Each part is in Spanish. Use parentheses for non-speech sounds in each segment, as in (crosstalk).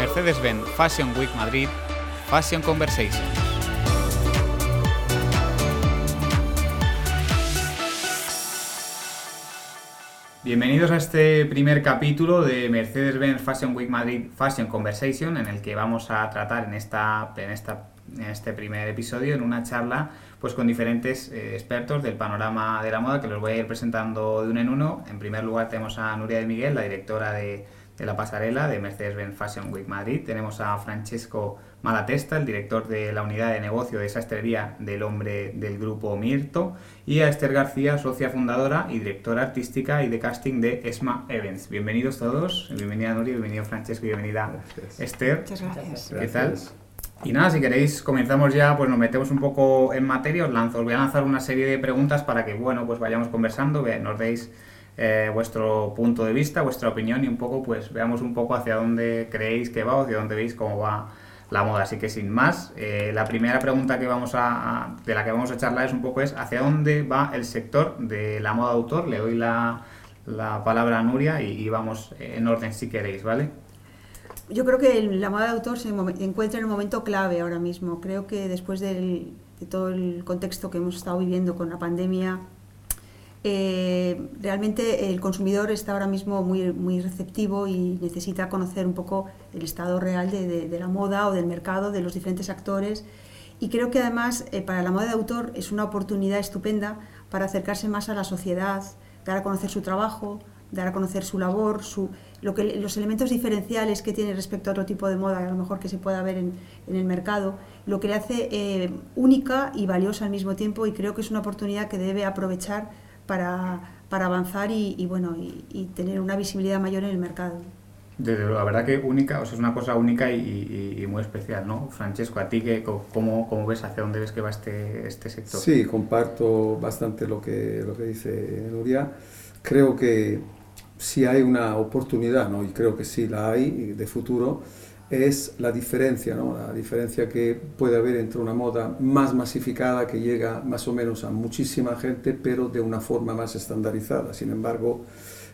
Mercedes-Benz Fashion Week Madrid, Fashion Conversation. Bienvenidos a este primer capítulo de Mercedes-Benz Fashion Week Madrid Fashion Conversation, en el que vamos a tratar en, esta, en, esta, este primer episodio, en una charla pues con diferentes eh, expertos del panorama de la moda, que los voy a ir presentando de uno en uno. En primer lugar tenemos a Nuria de Miguel, la directora de, de la pasarela de Mercedes-Benz Fashion Week Madrid. Tenemos a Francesco Malatesta, el director de la unidad de negocio de sastrería del hombre del grupo Mirto, y a Esther García, socia fundadora y directora artística y de casting de ESMA Events. Bienvenidos todos, bienvenida Nuria, bienvenido Francesco y bienvenida Esther. Muchas gracias. ¿Qué tal? Y nada, si queréis comenzamos ya, pues nos metemos un poco en materia, os lanzo, os voy a lanzar una serie de preguntas para que, bueno, pues vayamos conversando, nos deis eh, vuestro punto de vista, vuestra opinión y un poco, pues veamos un poco hacia dónde creéis que va o hacia dónde veis cómo va la moda. Así que sin más, eh, la primera pregunta que vamos a, de la que vamos a charlar es un poco es hacia dónde va el sector de la moda autor. Le doy la, la palabra a Nuria y, vamos en orden si queréis, ¿vale? Yo creo que la moda de autor se encuentra en un momento clave ahora mismo. Creo que después de todo el contexto que hemos estado viviendo con la pandemia, eh, realmente el consumidor está ahora mismo muy, muy receptivo y necesita conocer un poco el estado real de, de, de la moda o del mercado, de los diferentes actores. Y creo que además eh, para la moda de autor es una oportunidad estupenda para acercarse más a la sociedad, dar a conocer su trabajo, dar a conocer su labor, su, lo que, los elementos diferenciales que tiene respecto a otro tipo de moda, a lo mejor que se pueda ver en, en el mercado, lo que le hace eh, única y valiosa al mismo tiempo y creo que es una oportunidad que debe aprovechar para, para avanzar y, y bueno y, y, tener una visibilidad mayor en el mercado. Desde luego, la verdad que única, o sea, es una cosa única y, y, muy especial, ¿no? Francesco, ¿a ti qué, cómo, cómo, ves, hacia dónde ves que va este, este sector? Sí, comparto bastante lo que, lo que dice Nuria. Creo que si hay una oportunidad, ¿no? y creo que sí la hay de futuro, es la diferencia, ¿no? la diferencia que puede haber entre una moda más masificada que llega más o menos a muchísima gente, pero de una forma más estandarizada. Sin embargo,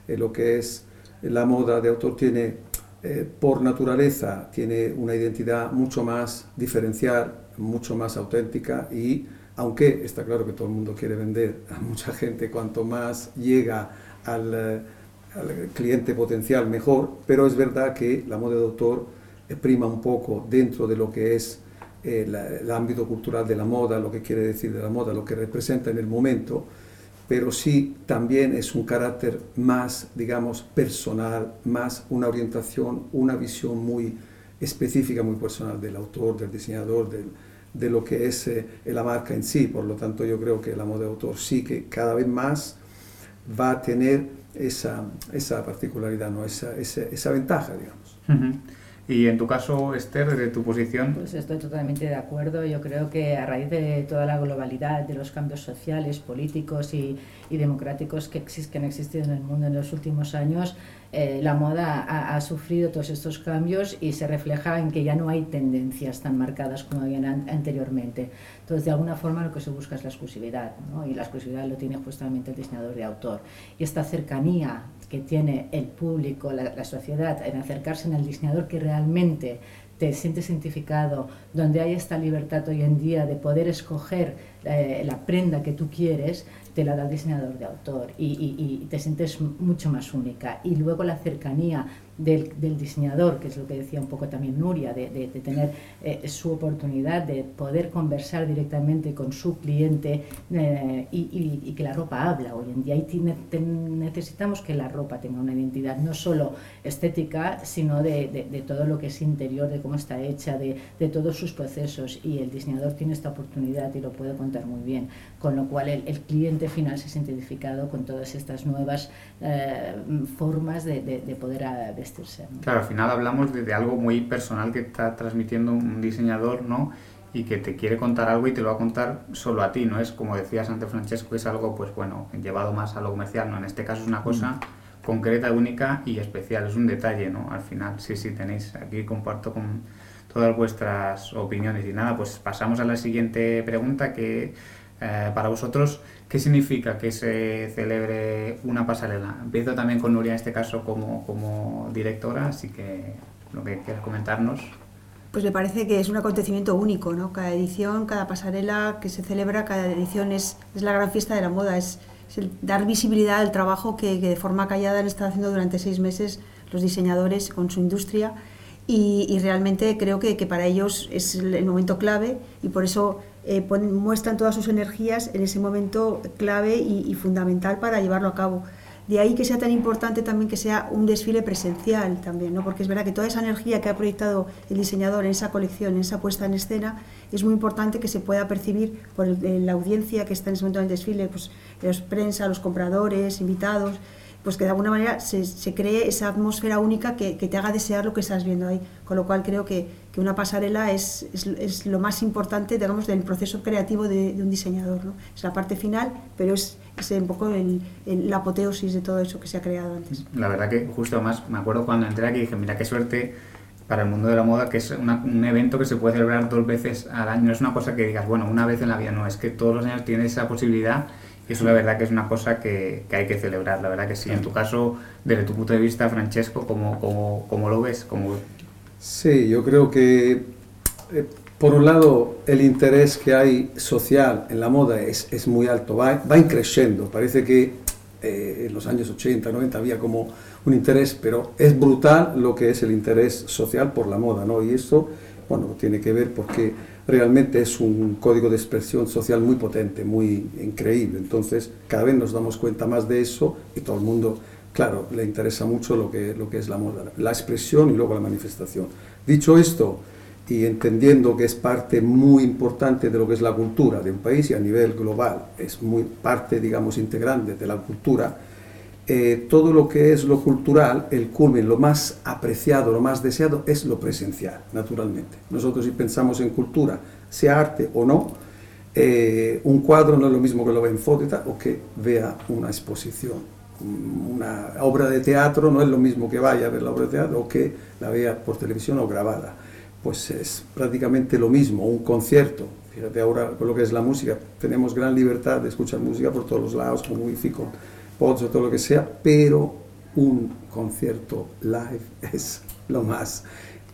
eh, lo que es la moda de autor tiene, eh, por naturaleza, tiene una identidad mucho más diferencial, mucho más auténtica y, aunque está claro que todo el mundo quiere vender a (laughs) mucha gente, cuanto más llega eh, al cliente potencial mejor, pero es verdad que la moda de autor prima un poco dentro de lo que es el, el, ámbito cultural de la moda, lo que quiere decir de la moda, lo que representa en el momento, pero sí también es un carácter más, digamos, personal, más una orientación, una visión muy específica, muy personal del autor, del diseñador, del, de lo que es eh, la marca en sí. Por lo tanto, yo creo que la moda de autor sí que cada vez más va a tener esa, esa particularidad, ¿no? esa, esa, esa ventaja, digamos. Y en tu caso, Esther, desde tu posición. Pues estoy totalmente de acuerdo. Yo creo que a raíz de toda la globalidad, de los cambios sociales, políticos y, y democráticos que, exist que han existido en el mundo en los últimos años, eh, la moda ha, ha, sufrido todos estos cambios y se refleja en que ya no hay tendencias tan marcadas como habían an anteriormente. Entonces, de alguna forma, lo que se busca es la exclusividad, ¿no? y la exclusividad lo tiene justamente el diseñador de autor. Y esta cercanía que tiene el público, la, la sociedad, en acercarse en el diseñador que realmente te sientes identificado, donde hay esta libertad hoy en día de poder escoger eh, la prenda que tú quieres, te la da el diseñador de autor y, y, y, te sientes mucho más única. Y luego la cercanía del, del, diseñador, que es lo que decía un poco también Nuria, de, de, de tener eh, su oportunidad de poder conversar directamente con su cliente eh, y, y, que la ropa habla hoy en día. Y te, necesitamos que la ropa tenga una identidad no solo estética, sino de, todo lo que es interior, de cómo está hecha, de, todos sus procesos. Y el diseñador tiene esta oportunidad y lo puede contar muy bien, con lo cual el, el cliente final se siente identificado con todas estas nuevas eh, formas de, poder vestirse. ¿no? Claro, al final hablamos de, de, algo muy personal que está transmitiendo un diseñador, ¿no? Y que te quiere contar algo y te lo va a contar solo a ti, ¿no? Es como decías antes, Francesco, es algo, pues bueno, llevado más a lo comercial, ¿no? En este caso es una cosa mm. concreta, única y especial, es un detalle, ¿no? Al final, sí, sí, tenéis, aquí comparto con todas vuestras opiniones y nada, pues pasamos a la siguiente pregunta que eh, para vosotros, ¿qué significa que se celebre una pasarela? Empiezo también con Nuria en este caso como, como directora, así que lo que quieras comentarnos. Pues me parece que es un acontecimiento único, ¿no? Cada edición, cada pasarela que se celebra, cada edición es, es la gran fiesta de la moda, es, dar visibilidad al trabajo que, de forma callada han estado haciendo durante seis meses los diseñadores con su industria y, realmente creo que, que, para ellos es el momento clave y por eso eh, muestran todas sus energías en ese momento clave y, fundamental para llevarlo a cabo. De ahí que sea tan importante también que sea un desfile presencial también, ¿no? porque es verdad que toda esa energía que ha proyectado el diseñador en esa colección, en esa puesta en escena, es muy importante que se pueda percibir por la audiencia que está en ese momento en el desfile, pues los prensa, los compradores, invitados, pues que de alguna manera se, se cree esa atmósfera única que, que, te haga desear lo que estás viendo ahí. Con lo cual creo que, que una pasarela es, es, es, lo más importante, digamos, del proceso creativo de, de, un diseñador. ¿no? Es la parte final, pero es, es un poco el, el, la apoteosis de todo eso que se ha creado antes. La verdad que justo más me acuerdo cuando entré aquí dije, mira qué suerte para el mundo de la moda, que es una, un evento que se puede celebrar dos veces al año. No es una cosa que digas, bueno, una vez en la vida, no, es que todos los años tienes esa posibilidad y eso la verdad que es una cosa que, que, hay que celebrar, la verdad que sí. En tu caso, desde tu punto de vista, Francesco, ¿cómo, cómo, cómo lo ves? ¿Cómo... Sí, yo creo que, eh, por un lado, el interés que hay social en la moda es, es muy alto, va, va creciendo. Parece que eh, en los años 80, 90 había como un interés, pero es brutal lo que es el interés social por la moda, ¿no? Y esto, bueno, tiene que ver porque realmente es un código de expresión social muy potente, muy increíble. Entonces, cada vez nos damos cuenta más de eso y todo el mundo, claro, le interesa mucho lo que, lo que es la moda, la expresión y luego la manifestación. Dicho esto, y entendiendo que es parte muy importante de lo que es la cultura de un país y a nivel global es muy parte, digamos, integrante de la cultura, eh, todo lo que es lo cultural, el culmen, lo más apreciado, lo más deseado, es lo presencial, naturalmente. Nosotros si pensamos en cultura, sea arte o no, eh, un cuadro no es lo mismo que lo vea en foto o que vea una exposición. Una obra de teatro no es lo mismo que vaya a ver la obra de teatro o que la vea por televisión o grabada. Pues es prácticamente lo mismo, un concierto. Fíjate ahora con lo que es la música, tenemos gran libertad de escuchar música por todos los lados, con wifi, con pods o todo lo que sea, pero un concierto live (laughs) es lo más.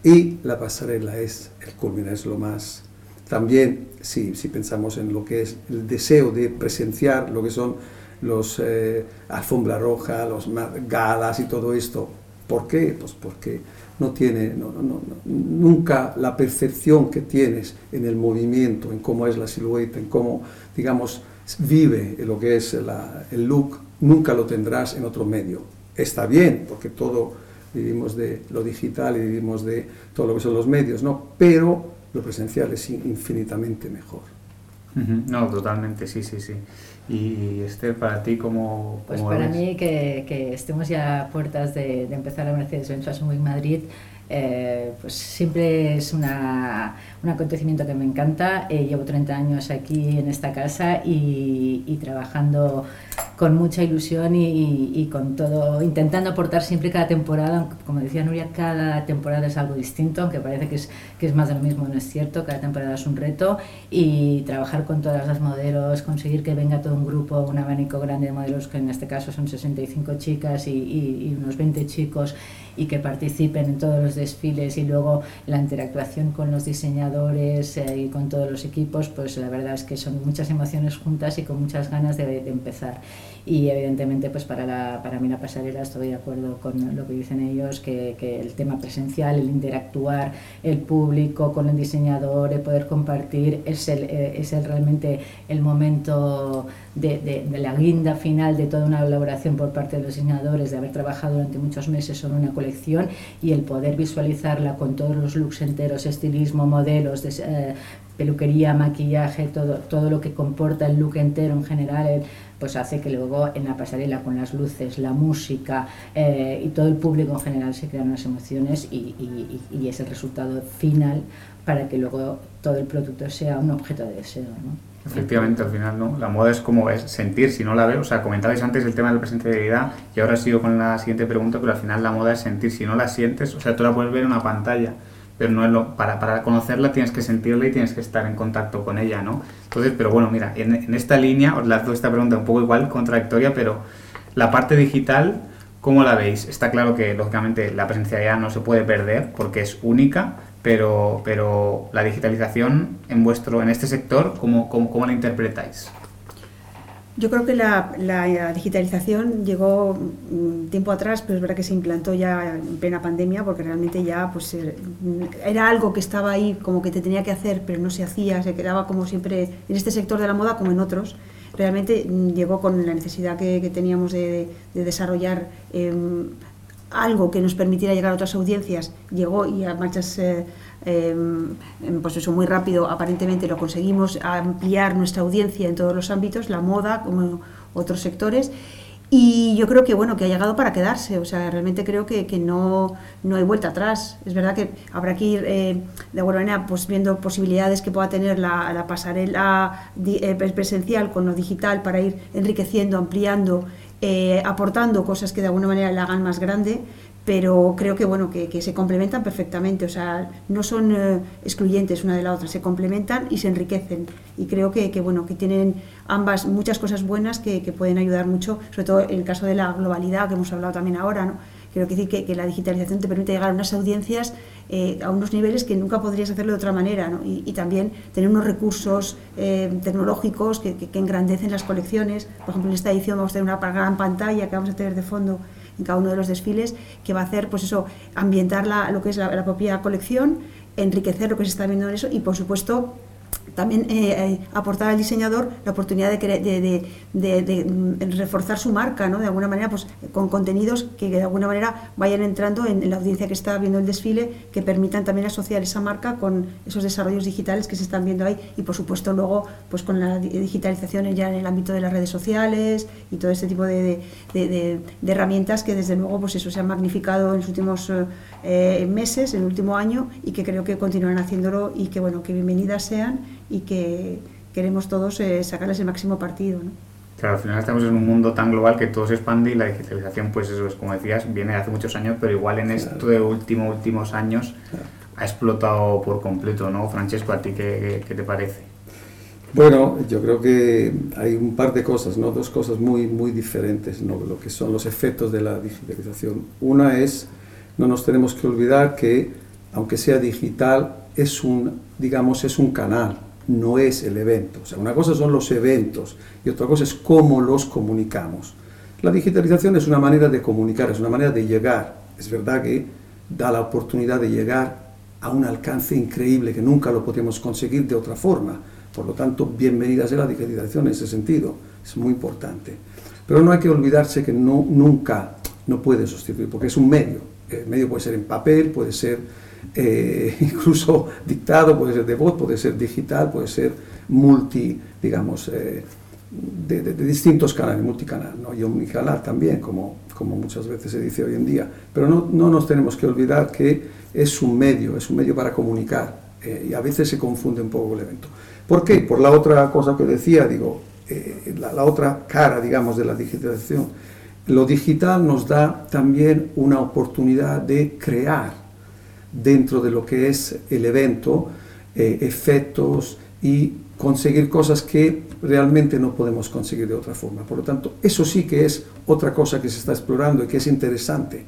Y la pasarela es el culminar, es lo más. También, si, si pensamos en lo que es el deseo de presenciar lo que son los eh, alfombra roja, los galas y todo esto. ¿Por qué? Pues porque no tiene no, no, no, nunca la percepción que tienes en el movimiento, en cómo es la silueta, en cómo, digamos, vive lo que es la, el look nunca lo tendrás en otro medio. Está bien, porque todo vivimos de lo digital y vivimos de todo lo que son los medios, ¿no? Pero lo presencial es infinitamente mejor. No, totalmente, sí, sí, sí. Y este, para ti, ¿cómo, Pues para mí, que, que, estemos ya a puertas de, de empezar a Mercedes-Benz Fashion Week Madrid, eh, pues siempre es una, un acontecimiento que me encanta. Eh, llevo 30 años aquí en esta casa y, y trabajando con mucha ilusión y, con todo, intentando aportar siempre cada temporada, como decía Nuria, cada temporada es algo distinto, aunque parece que es, que es más de lo mismo, no es cierto, cada temporada es un reto. Y trabajar con todas las modelos, conseguir que venga todo un grupo, un abanico grande de modelos, que en este caso son 65 chicas y, y unos 20 chicos, y que participen en todos los desfiles y luego la interactuación con los diseñadores eh, y con todos los equipos, pues la verdad es que son muchas emociones juntas y con muchas ganas de empezar y evidentemente pues para, la, para mí la pasarela estoy de acuerdo con lo que dicen ellos, que, que, el tema presencial, el interactuar, el público con el diseñador, el poder compartir, es, el, eh, es el, realmente el momento de, de, de, la guinda final de toda una elaboración por parte de los diseñadores, de haber trabajado durante muchos meses sobre una colección y el poder visualizarla con todos los looks enteros, estilismo, modelos, de, eh, peluquería, maquillaje, todo, todo lo que comporta el look entero en general, el, pues hace que luego en la pasarela con las luces, la música eh, y todo el público en general se crean unas emociones y, y, y, es el resultado final para que luego todo el producto sea un objeto de deseo. ¿no? Efectivamente, al final, ¿no? La moda es como es sentir, si no la veo, o sea, comentabais antes el tema de la y ahora sigo con la siguiente pregunta, pero al final la moda es sentir, si no la sientes, o sea, tú la puedes ver en una pantalla, pero no es lo, para, para conocerla tienes que sentirla y tienes que estar en contacto con ella, ¿no? Entonces, pero bueno, mira, en, en esta línea os lanzo esta pregunta un poco igual, contradictoria, pero la parte digital, ¿Cómo la veis? Está claro que, lógicamente, la presencialidad no se puede perder porque es única, pero, pero la digitalización en, vuestro, en este sector, ¿cómo, cómo, cómo la interpretáis? Yo creo que la, la, digitalización llegó un tiempo atrás, pero es verdad que se implantó ya en plena pandemia, porque realmente ya pues eh, era algo que estaba ahí como que te tenía que hacer, pero no se hacía, se quedaba como siempre en este sector de la moda como en otros. Realmente mm, llegó con la necesidad que, teníamos de, de desarrollar eh, algo que nos permitiera llegar a otras audiencias, llegó y a marchas... Eh, eh, pues eso muy rápido aparentemente lo conseguimos ampliar nuestra audiencia en todos los ámbitos, la moda como otros sectores y yo creo que bueno que ha llegado para quedarse o sea realmente creo que, que no, no hay vuelta atrás. Es verdad que habrá que ir eh, de alguna manera pues viendo posibilidades que pueda tener la, la pasarela eh, presencial con lo digital para ir enriqueciendo ampliando eh, aportando cosas que de alguna manera la hagan más grande pero creo que bueno que, que, se complementan perfectamente, o sea, no son eh, excluyentes una de la otra, se complementan y se enriquecen. Y creo que, que bueno que tienen ambas muchas cosas buenas que, que, pueden ayudar mucho, sobre todo en el caso de la globalidad que hemos hablado también ahora, ¿no? Quiero decir que, que la digitalización te permite llegar a unas audiencias eh, a unos niveles que nunca podrías hacerlo de otra manera, ¿no? y, y, también tener unos recursos eh, tecnológicos que, que, que engrandecen las colecciones. Por ejemplo, en esta edición vamos a tener una gran pantalla que vamos a tener de fondo en cada uno de los desfiles, que va a hacer, pues eso, ambientar la, lo que es la, la propia colección, enriquecer lo que se está viendo en eso y, por supuesto, también eh, eh, aportar al diseñador la oportunidad de, de, de, de, reforzar su marca, ¿no? de alguna manera, pues con contenidos que de alguna manera vayan entrando en, en, la audiencia que está viendo el desfile, que permitan también asociar esa marca con esos desarrollos digitales que se están viendo ahí y por supuesto luego pues con la digitalización ya en el ámbito de las redes sociales y todo este tipo de, herramientas que desde luego pues eso se ha magnificado en los últimos eh, meses, en el último año y que creo que continuarán haciéndolo y que bueno, que bienvenidas sean y que queremos todos eh, sacarles el máximo partido. ¿no? Claro, al final estamos en un mundo tan global que todo se expande y la digitalización, pues eso es como decías, viene de hace muchos años, pero igual en claro. estos últimos últimos años claro. ha explotado por completo, ¿no? Francesco, ¿a ti qué, qué, te parece? Bueno, yo creo que hay un par de cosas, ¿no? Dos cosas muy, muy diferentes, ¿no? Lo que son los efectos de la digitalización. Una es, no nos tenemos que olvidar que, aunque sea digital, es un, digamos, es un canal, no es el evento. O sea, una cosa son los eventos y otra cosa es cómo los comunicamos. La digitalización es una manera de comunicar, es una manera de llegar. Es verdad que da la oportunidad de llegar a un alcance increíble que nunca lo podemos conseguir de otra forma. Por lo tanto, bienvenida sea la digitalización en ese sentido. Es muy importante. Pero no hay que olvidarse que nunca no puede sustituir, porque es un medio. El medio puede ser en papel, puede ser eh, (laughs) incluso dictado, puede ser de voz, puede ser digital, puede ser multi, digamos, eh, de, de, de, distintos canales, multicanal, ¿no? y omnicanal también, como, como muchas veces se dice hoy en día. Pero no, no nos tenemos que olvidar que es un medio, es un medio para comunicar, eh, y a veces se confunde un poco el evento. ¿Por qué? Por la otra cosa que decía, digo, la, la otra cara, digamos, de la digitalización. Lo digital nos da también una oportunidad de crear dentro de lo que es el evento, eh, efectos y conseguir cosas que realmente no podemos conseguir de otra forma. Por lo tanto, eso sí que es otra cosa que se está explorando y que es interesante.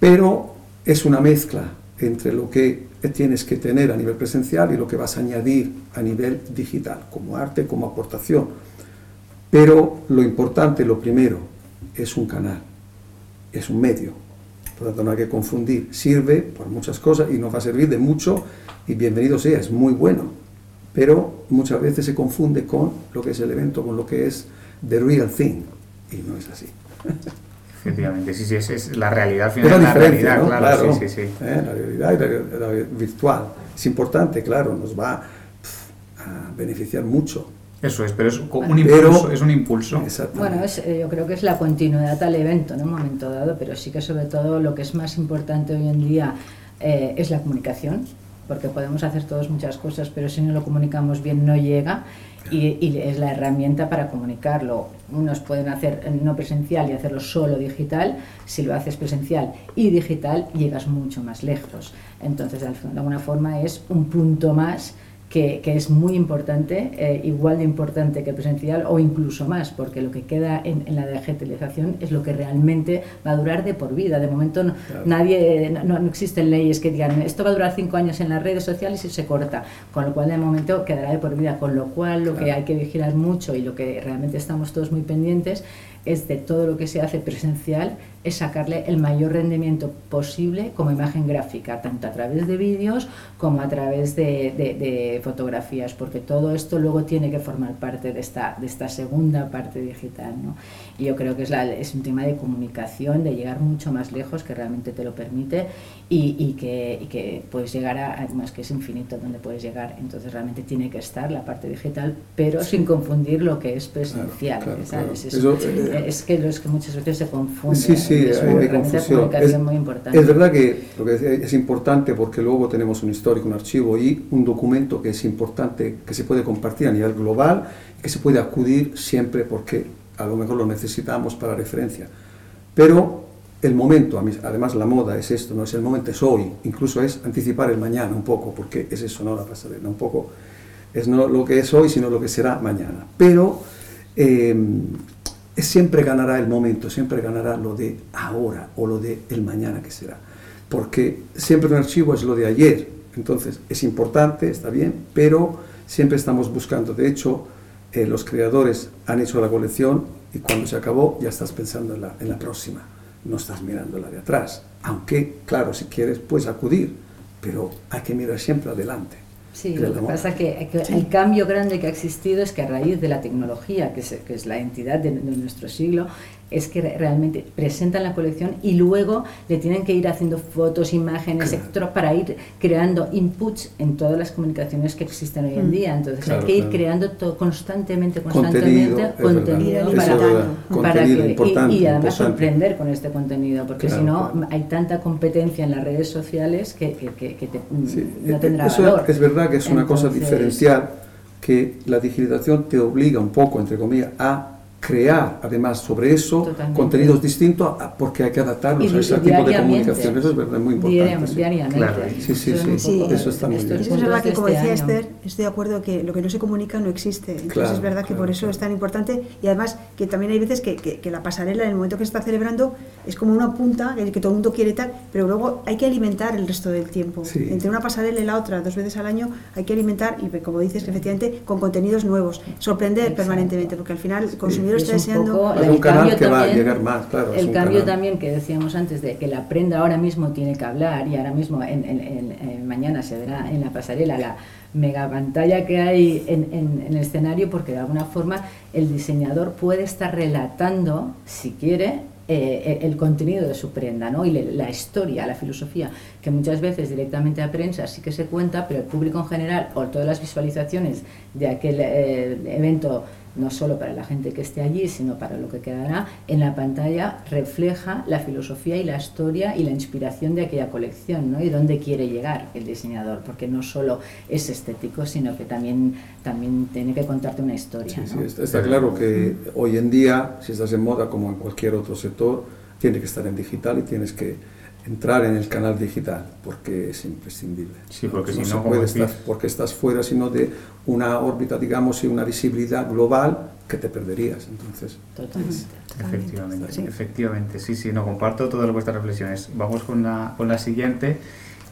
Pero es una mezcla entre lo que tienes que tener a nivel presencial y lo que vas a añadir a nivel digital, como arte, como aportación. Pero lo importante, lo primero, es un canal, es un medio, por lo tanto, no hay que confundir. Sirve por muchas cosas y nos va a servir de mucho y bienvenido sea, es muy bueno. Pero muchas veces se confunde con lo que es el evento, con lo que es the real thing. Y no es así. Efectivamente, sí, sí, es, es la realidad final. Es la, la realidad, ¿no? claro, claro, sí, sí, sí. ¿Eh? La realidad y la, la, virtual. Es importante, claro, nos va a beneficiar mucho. Eso es, pero es un impulso. Pero, es un impulso. Bueno, es, eh, yo creo que es la continuidad al evento en un momento dado, pero sí que sobre todo lo que es más importante hoy en día eh, es la comunicación, porque podemos hacer todos muchas cosas, pero si no lo comunicamos bien no llega y, y, es la herramienta para comunicarlo. Unos pueden hacer no presencial y hacerlo solo digital, si lo haces presencial y digital llegas mucho más lejos. Entonces, de alguna forma es un punto más que, es muy importante, eh, igual de importante que presencial o incluso más, porque lo que queda en, la digitalización es lo que realmente va a durar de por vida. De momento no, nadie, no, existen leyes que digan esto va a durar cinco años en las redes sociales y se corta, con lo cual de momento quedará de por vida, con lo cual lo que hay que vigilar mucho y lo que realmente estamos todos muy pendientes es de todo lo que se hace presencial, es sacarle el mayor rendimiento posible como imagen gráfica, tanto a través de vídeos como a través de, fotografías, porque todo esto luego tiene que formar parte de esta, de esta segunda parte digital. ¿no? Y yo creo que es, la, es un tema de comunicación, de llegar mucho más lejos, que realmente te lo permite, y, y, que, y que, puedes llegar a, además que es infinito donde puedes llegar, entonces realmente tiene que estar la parte digital, pero sin confundir lo que es presencial. Es, que, los que muchas veces se confunden. Sí, sí, es hay, confusión. Es, muy importante. es verdad que lo que es importante porque luego tenemos un histórico, un archivo y un documento que es importante, que se puede compartir a nivel global, que se puede acudir siempre porque a lo mejor lo necesitamos para referencia. Pero el momento, además la moda es esto, no es el momento, es hoy, incluso es anticipar el mañana un poco, porque es eso, no la pasarela, un poco es no lo que es hoy, sino lo que será mañana. Pero em, siempre ganará el momento, siempre ganará lo de ahora o lo de el mañana que será. Porque siempre un archivo es lo de ayer, entonces es importante, está bien, pero siempre estamos buscando. De hecho, eh, los creadores han hecho la colección y cuando se acabó ya estás pensando en la, en la próxima, no estás mirando la de atrás. Aunque, claro, si quieres, puedes acudir, pero hay que mirar siempre adelante. Sí, lo que pasa es que, el cambio grande que ha existido es que a raíz de la tecnología, que es, que es la entidad de, nuestro siglo, es que realmente presentan la colección y luego le tienen que ir haciendo fotos, imágenes, etc., para ir creando inputs en todas las comunicaciones que existen hoy en mm. día. Entonces hay que ir creando todo constantemente, constantemente contenido, para, que, y, además sorprender con este contenido, porque si no hay tanta competencia en las redes sociales que, que, no tendrá Eso valor. Es verdad que es una cosa diferencial que la digitalización te obliga un poco, entre comillas, a crear además sobre eso contenidos distintos porque hay que adaptarlos a ese tipo de comunicación. Eso es muy importante. Diariamente. Sí, sí, sí, eso está muy bien. Es verdad que, como decía Esther, estoy de acuerdo que lo que no se comunica no existe. Entonces es verdad que por eso es tan importante y además que también hay veces que, que, la pasarela en el momento que se está celebrando es como una punta que, todo el mundo quiere tal, pero luego hay que alimentar el resto del tiempo. Entre una pasarela y la otra, dos veces al año, hay que alimentar y como dices, efectivamente, con contenidos nuevos, sorprender permanentemente, porque al final el consumidor es un poco el cambio que va a llegar más, claro. El cambio también que decíamos antes de que la prenda ahora mismo tiene que hablar y ahora mismo en, mañana se verá en la pasarela la mega pantalla que hay en, el escenario porque de alguna forma el diseñador puede estar relatando, si quiere, eh, el contenido de su prenda, ¿no? y la historia, la filosofía, que muchas veces directamente a prensa sí que se cuenta, pero el público en general o todas las visualizaciones de aquel eh, evento no solo para la gente que esté allí, sino para lo que quedará, en la pantalla refleja la filosofía y la historia y la inspiración de aquella colección, ¿no? Y dónde quiere llegar el diseñador, porque no solo es estético, sino que también, también tiene que contarte una historia. Sí, sí, está, claro que hoy en día, si estás en moda como en cualquier otro sector, tiene que estar en digital y tienes que entrar en el canal digital porque es imprescindible. Sí, porque si no, puede estar, porque estás fuera sino de una órbita, digamos, y una visibilidad global que te perderías. Entonces, Totalmente. efectivamente, sí. efectivamente, sí, sí, no comparto todas vuestras reflexiones. Vamos con la, con la siguiente.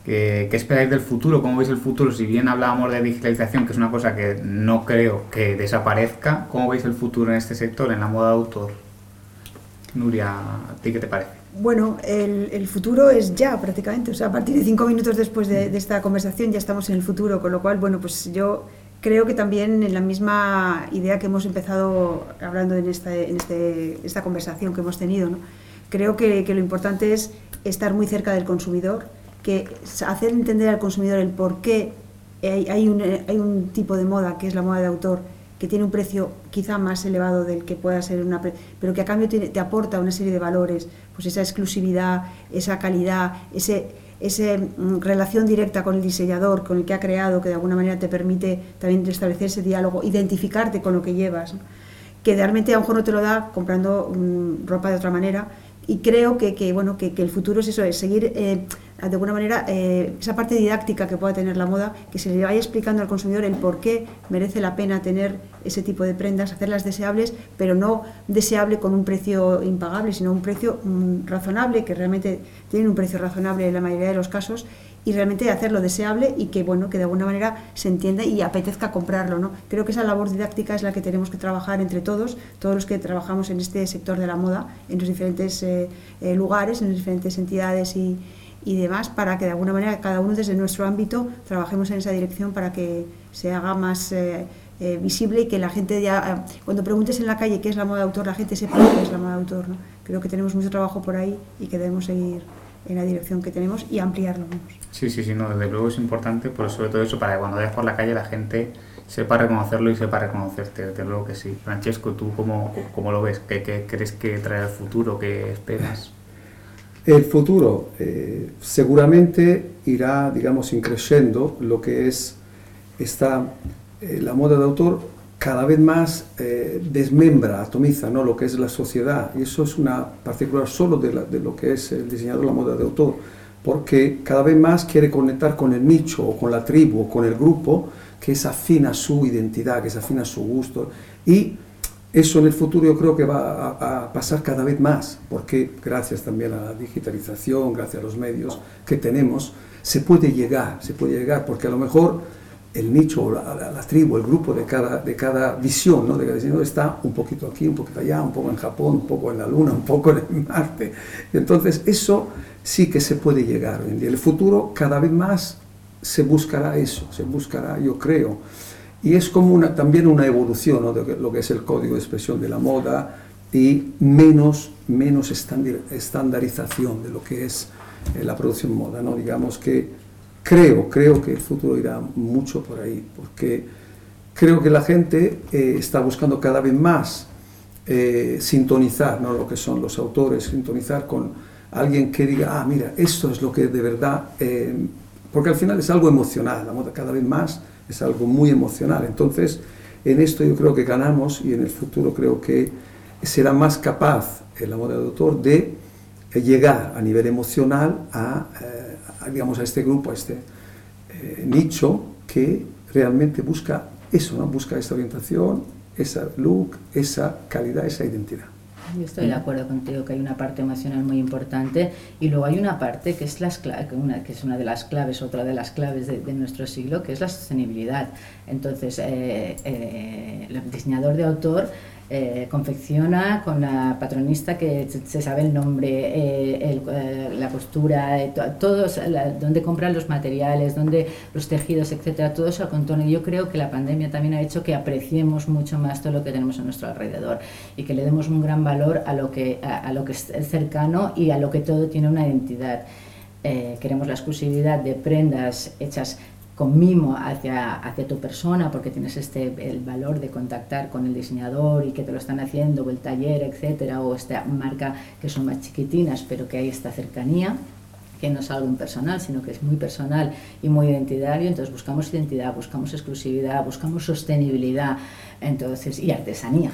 ¿Qué, ¿Qué esperáis del futuro? ¿Cómo veis el futuro? Si bien hablábamos de digitalización, que es una cosa que no creo que desaparezca, ¿cómo veis el futuro en este sector, en la moda de autor? Nuria, ¿a ti qué te parece? Bueno, el, futuro es ya prácticamente, o sea, a partir de cinco minutos después de, esta conversación ya estamos en el futuro, con lo cual, bueno, pues yo creo que también en la misma idea que hemos empezado hablando en esta, en este, esta conversación que hemos tenido, ¿no? creo que, lo importante es estar muy cerca del consumidor, que hacer entender al consumidor el por qué hay, un, hay un tipo de moda, que es la moda de autor, que tiene un precio quizá más elevado del que pueda ser una pero que a cambio te aporta una serie de valores, pues esa exclusividad, esa calidad, ese esa mm, relación directa con el diseñador, con el que ha creado, que de alguna manera te permite también establecer ese diálogo, identificarte con lo que llevas, que realmente a lo mejor no te lo da comprando mm, ropa de otra manera. Y creo que, que bueno, que, el futuro es eso, es seguir eh, de alguna manera, eh, esa parte didáctica que pueda tener la moda, que se le vaya explicando al consumidor el por qué merece la pena tener ese tipo de prendas, hacerlas deseables, pero no deseable con un precio impagable, sino un precio mm, razonable, que realmente tienen un precio razonable en la mayoría de los casos, y realmente hacerlo deseable y que bueno que de alguna manera se entienda y apetezca comprarlo no creo que esa labor didáctica es la que tenemos que trabajar entre todos todos los que trabajamos en este sector de la moda en los diferentes eh, eh, lugares en las diferentes entidades y, y demás para que de alguna manera cada uno desde nuestro ámbito trabajemos en esa dirección para que se haga más eh, visible y que la gente ya cuando preguntes en la calle qué es la moda de autor la gente sepa qué es la moda de autor ¿no? creo que tenemos mucho trabajo por ahí y que debemos seguir en la dirección que tenemos y ampliarlo. Sí, sí, sí, no, desde luego es importante, pero sobre todo eso para que cuando vayas por la calle la gente sepa reconocerlo y sepa reconocerte, desde luego que sí. Francesco, ¿tú cómo, cómo lo ves? ¿Qué, crees que trae el futuro? ¿Qué esperas? El futuro eh, seguramente irá, digamos, increciendo lo que es esta, eh, la moda de autor cada vez más eh, desmembra, atomiza ¿no? lo que es la sociedad. Y eso es una particular solo de, de, lo que es el diseñador, la moda de autor, porque cada vez más quiere conectar con el nicho o con la tribu o con el grupo que es afín a su identidad, que es afín a su gusto. Y eso en el futuro yo creo que va a, a pasar cada vez más, porque gracias también a la digitalización, gracias a los medios que tenemos, se puede llegar, se puede llegar, porque a lo mejor el nicho, la, tribu, el grupo de cada, de cada visión, ¿no? de cada diseñador está un poquito aquí, un poquito allá, un poco en Japón, un poco en la Luna, un poco en (laughs) Marte. Entonces, eso sí que se puede llegar hoy en. El futuro cada vez más se buscará eso, se buscará, yo creo. Y es como una, también una evolución ¿no? de lo que es el código de expresión de la moda y menos, menos estandarización de lo que es eh, la producción moda. ¿no? Digamos que creo, creo que el futuro irá mucho por ahí, porque creo que la gente eh, está buscando cada vez más eh, sintonizar ¿no? lo que son los autores, sintonizar con alguien que diga, ah, mira, esto es lo que de verdad, eh, porque al final es algo emocional, la moda cada vez más es algo muy emocional, entonces en esto yo creo que ganamos y en el futuro creo que será más capaz la moda de autor de llegar a nivel emocional a digamos, a este grupo, a este eh, nicho que realmente busca eso, busca esta orientación, esa look, esa calidad, esa identidad. Yo estoy de acuerdo contigo que hay una parte emocional muy importante y luego hay una parte que es, las una, que es una de las claves, otra de las claves de, nuestro siglo, que es la sostenibilidad. Entonces, eh, eh, el diseñador de autor eh, confecciona con la patronista que se sabe el nombre, eh, eh, la costura, todos, donde compran los materiales, donde los tejidos, etcétera, todo eso contorno. Yo creo que la pandemia también ha hecho que apreciemos mucho más todo lo que tenemos a nuestro alrededor y que le demos un gran valor a lo que, a, lo que es cercano y a lo que todo tiene una identidad. queremos la exclusividad de prendas hechas con mimo hacia, hacia tu persona porque tienes este, el valor de contactar con el diseñador y que te lo están haciendo, o el taller, etcétera, o esta marca que son más chiquitinas pero que hay esta cercanía que no es algo impersonal, sino que es muy personal y muy identitario, entonces buscamos identidad, buscamos exclusividad, buscamos sostenibilidad, entonces, y artesanía.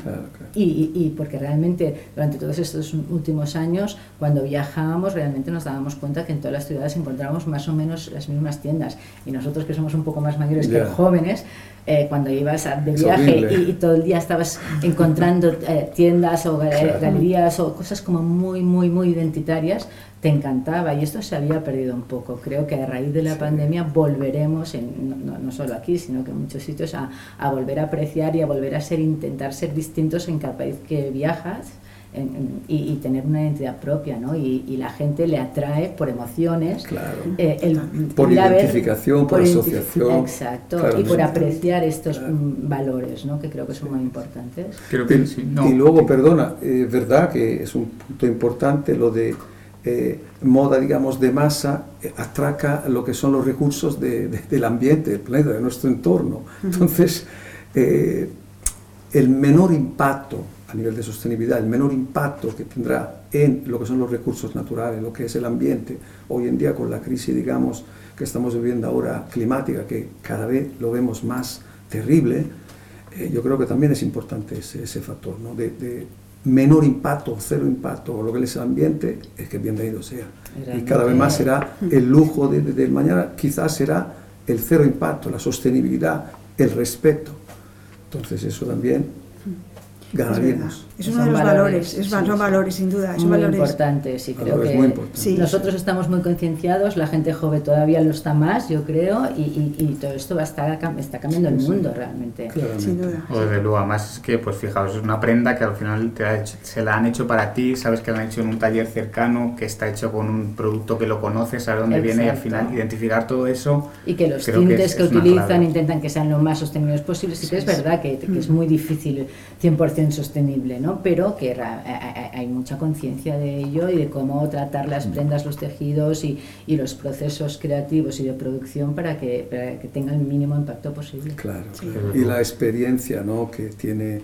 Y, y, porque realmente durante todos estos últimos años, cuando viajábamos, realmente nos dábamos cuenta que en todas las ciudades encontrábamos más o menos las mismas tiendas. Y nosotros que somos un poco más mayores que jóvenes, eh, cuando ibas de viaje y, todo el día estabas encontrando eh, tiendas o galerías o cosas como muy, muy, muy identitarias, te encantaba y esto se había perdido un poco. Creo que a raíz de la pandemia volveremos, en, no, no, solo aquí, sino que en muchos sitios, a, a, volver a apreciar y a volver a ser, intentar ser distintos en cada país que viajas. Y, tener una identidad propia, ¿no? Y, y, la gente le atrae por emociones, claro. eh, el, por identificación, por, asociación. exacto, y por apreciar estos valores, ¿no? Que creo que son muy importantes. Creo que, sí, no, y luego, perdona, es verdad que es un punto importante lo de eh, moda, digamos, de masa eh, atraca lo que son los recursos del ambiente, del planeta, de nuestro entorno. Entonces, eh, el menor impacto a nivel de sostenibilidad, el menor impacto que tendrá en lo que son los recursos naturales, lo que es el ambiente, hoy en día con la crisis, digamos, que estamos viviendo ahora climática, que cada vez lo vemos más terrible, yo creo que también es importante ese, ese factor, ¿no? de, menor impacto, cero impacto, o lo que es el ambiente, es que bienvenido sea. Y cada vez más será el lujo de, de, mañana, quizás será el cero impacto, la sostenibilidad, el respeto. Entonces eso también ganaríamos. Es, uno de los valores, es, son valores sin duda. Son muy valores importantes y creo que nosotros estamos muy concienciados, la gente joven todavía lo está más, yo creo, y, y, todo esto va a estar, está cambiando el mundo realmente. Sin duda. O desde luego, además es que, pues fijaos, es una prenda que al final te ha se la han hecho para ti, sabes que la han hecho en un taller cercano, que está hecho con un producto que lo conoces, sabes dónde viene y al final identificar todo eso. Y que los tintes que, utilizan intentan que sean lo más sostenibles posibles. Y que es verdad que, que es muy difícil 100% sostenible, ¿no? pero que hay mucha conciencia de ello y de cómo tratar las mm. prendas, los tejidos y, y los procesos creativos y de producción para que, para que tengan el mínimo impacto posible. Claro, y la experiencia ¿no? que tiene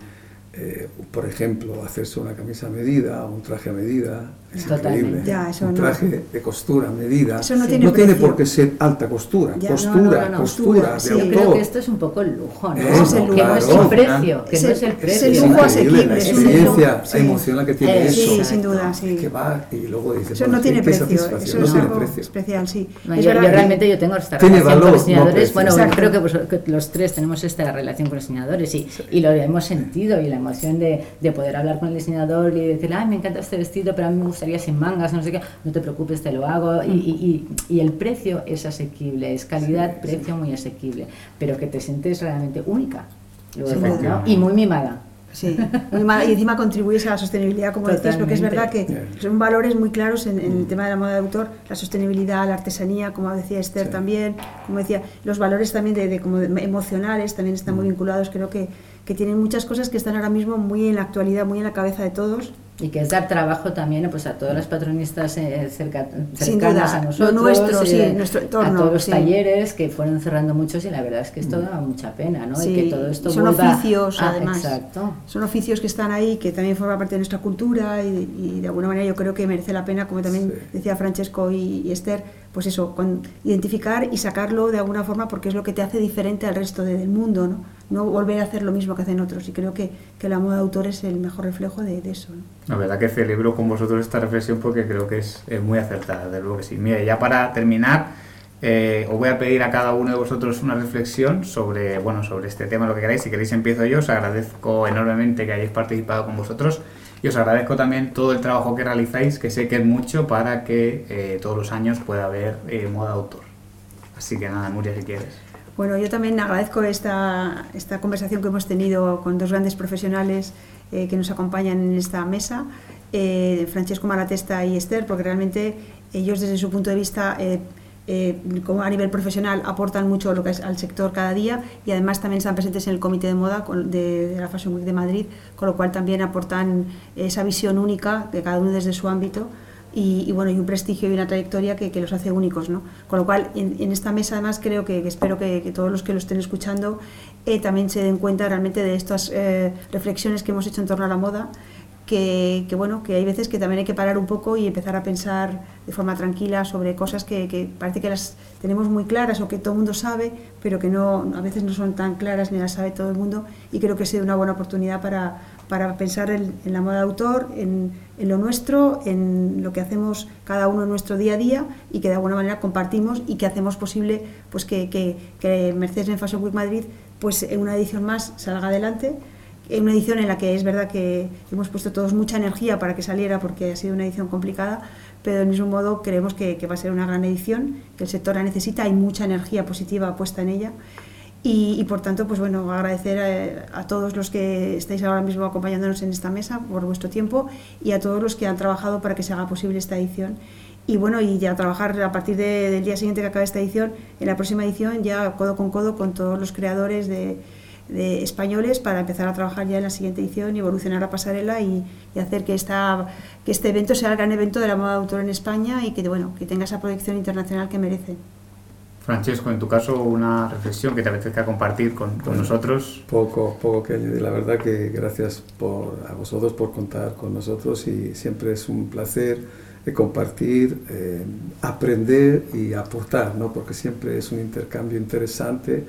eh, por ejemplo, hacerse una camisa a medida, un traje a medida, es increíble. un traje de costura a medida. no, tiene, por qué ser alta costura, costura, costura, de Yo creo que esto es un poco el lujo, ¿no? Es el lujo, que no es el precio, que no es el precio. Es el lujo asequible. La experiencia emocional que tiene eh, eso. Sí, sin duda, sí. Que va y luego dices, eso no tiene precio, eso es algo especial, sí. yo, realmente yo tengo esta relación con los diseñadores, bueno, creo que, los tres tenemos esta relación con los diseñadores y, lo hemos sentido y la emoción de, de poder hablar con el diseñador y decir, ay, me encanta este vestido, pero a mí me gustaría sin mangas, no sé qué, no te preocupes, te lo hago. Y, y, y el precio es asequible, es calidad, precio muy asequible, pero que te sientes realmente única y muy mimada. Sí, y encima contribuyes a la sostenibilidad, como decías, porque es verdad que son valores muy claros en, el mm. tema de la moda de autor, la sostenibilidad, la artesanía, como decía Esther también, como decía, los valores también de, como emocionales también están muy mm. vinculados, creo que, que tienen muchas cosas que están ahora mismo muy en la actualidad, muy en la cabeza de todos y que es dar trabajo también pues, a todas las patronistas eh, cerca, cercanas a nosotros, nuestro, eh, nuestro entorno, a todos los talleres que fueron cerrando muchos y la verdad es que esto da mucha pena, ¿no? y que todo esto son oficios, además. Exacto. Son oficios que están ahí, que también forman parte de nuestra cultura y, de alguna manera yo creo que merece la pena, como también decía Francesco y Esther, pues eso, con identificar y sacarlo de alguna forma porque es lo que te hace diferente al resto del mundo, ¿no? No volver a hacer lo mismo que hacen otros. Y creo que, que la moda de autor es el mejor reflejo de, eso. ¿no? La verdad que celebro con vosotros esta reflexión porque creo que es, es muy acertada, de luego que sí. Mire, ya para terminar, eh, os voy a pedir a cada uno de vosotros una reflexión sobre, bueno, sobre este tema, lo que queráis. Si queréis empiezo yo, os agradezco enormemente que hayáis participado con vosotros. Y os agradezco también todo el trabajo que realizáis, que sé que es mucho para que eh, todos los años pueda haber eh, moda autor. Así que nada, Nuria, si quieres. Bueno, yo también agradezco esta, esta conversación que hemos tenido con dos grandes profesionales eh, que nos acompañan en esta mesa, Francesco Malatesta y Esther, porque realmente ellos desde su punto de vista eh, como a nivel profesional aportan mucho lo que es al sector cada día y además también están presentes en el comité de moda de, la Fashion Week de Madrid, con lo cual también aportan esa visión única de cada uno desde su ámbito y, bueno, y un prestigio y una trayectoria que, los hace únicos. ¿no? Con lo cual, en, esta mesa además creo que, espero que, todos los que lo estén escuchando eh, también se den cuenta realmente de estas eh, reflexiones que hemos hecho en torno a la moda que, bueno, que hay veces que también hay que parar un poco y empezar a pensar de forma tranquila sobre cosas que, parece que las tenemos muy claras o que todo el mundo sabe, pero que no, a veces no son tan claras ni las sabe todo el mundo y creo que ha sido una buena oportunidad para, para pensar en, la moda de autor, en, en, lo nuestro, en lo que hacemos cada uno en nuestro día a día y que de alguna manera compartimos y que hacemos posible pues que, que, que Mercedes en Fashion Week Madrid pues en una edición más salga adelante una edición en la que es verdad que hemos puesto todos mucha energía para que saliera porque ha sido una edición complicada, pero del mismo modo creemos que, va a ser una gran edición, que el sector la necesita, hay mucha energía positiva puesta en ella. Y, por tanto, pues bueno, agradecer a, todos los que estáis ahora mismo acompañándonos en esta mesa por vuestro tiempo y a todos los que han trabajado para que se haga posible esta edición. Y bueno, y ya trabajar a partir del día siguiente que acabe esta edición, en la próxima edición, ya codo con codo con todos los creadores de, de españoles para empezar a trabajar ya en la siguiente edición y evolucionar a pasarela y, hacer que, esta, que este evento sea el gran evento de la moda de autor en España y que, bueno, que tenga esa proyección internacional que merece. Francesco, en tu caso, una reflexión que te apetezca compartir con, nosotros. Poco, poco que añadir. La verdad que gracias por, a vosotros por contar con nosotros y siempre es un placer eh, compartir, eh, aprender y aportar, ¿no? porque siempre es un intercambio interesante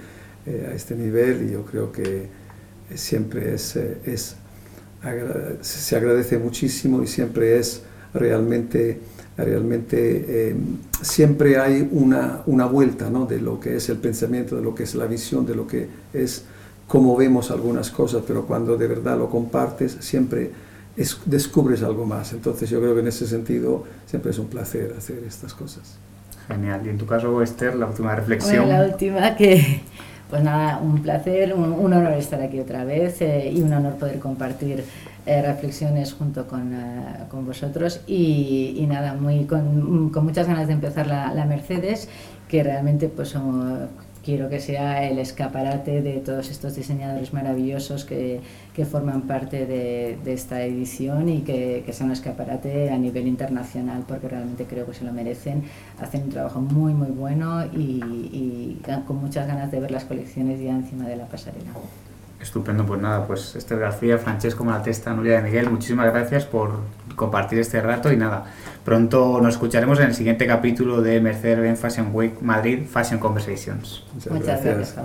eh, a este nivel y yo creo que siempre es, eh, es se agradece muchísimo y siempre es realmente, realmente em, siempre hay una, una vuelta ¿no? de lo que es el pensamiento, de lo que es la visión, de lo que es cómo vemos algunas cosas, pero cuando de verdad lo compartes, siempre descubres algo más. Entonces yo creo que en ese sentido siempre es un placer hacer estas cosas. Genial. Y en tu caso, Esther, la última reflexión. la última que, pues nada, un placer, un, honor estar aquí otra vez eh, y un honor poder compartir eh, reflexiones junto con, eh, con vosotros. Y, y, nada, muy con, muchas ganas de empezar la, la Mercedes, que realmente pues somos quiero que sea el escaparate de todos estos diseñadores maravillosos que, que forman parte de, esta edición y que, que, sea un escaparate a nivel internacional porque realmente creo que se lo merecen. Hacen un trabajo muy, muy bueno y, y con muchas ganas de ver las colecciones ya encima de la pasarela. Estupendo, pues nada, pues Esther García, Francesco Malatesta, Nuria de Miguel, muchísimas gracias por compartir este rato y nada, pronto nos escucharemos en el siguiente capítulo de Mercedes-Benz Fashion Week Madrid Fashion Conversations. Muchas, gracias.